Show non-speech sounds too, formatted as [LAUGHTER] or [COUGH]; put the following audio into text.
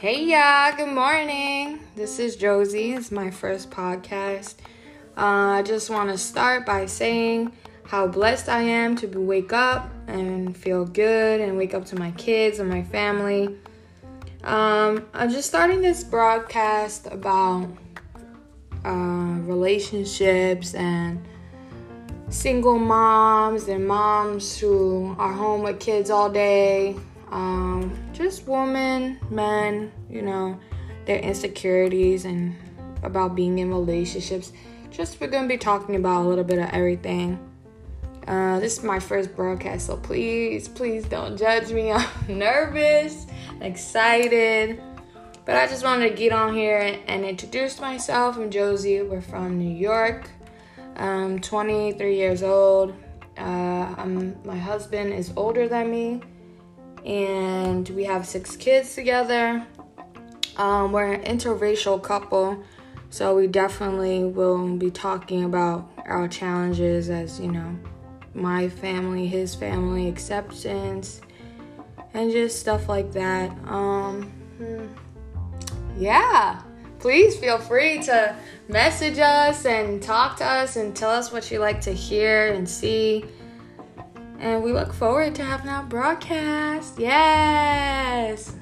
Hey y'all, good morning. This is Josie. It's my first podcast. Uh, I just want to start by saying how blessed I am to wake up and feel good and wake up to my kids and my family. Um, I'm just starting this broadcast about uh, relationships and single moms and moms who are home with kids all day. Um, just women, men, you know, their insecurities and about being in relationships. Just we're gonna be talking about a little bit of everything. Uh, this is my first broadcast, so please, please don't judge me. [LAUGHS] I'm nervous, excited, but I just wanted to get on here and, and introduce myself. I'm Josie. We're from New York. I'm 23 years old. Uh, I'm, my husband is older than me, and we have six kids together. Um, we're an interracial couple, so we definitely will be talking about our challenges as you know, my family, his family, acceptance, and just stuff like that. Um, hmm. yeah please feel free to message us and talk to us and tell us what you like to hear and see. And we look forward to having our broadcast. Yes.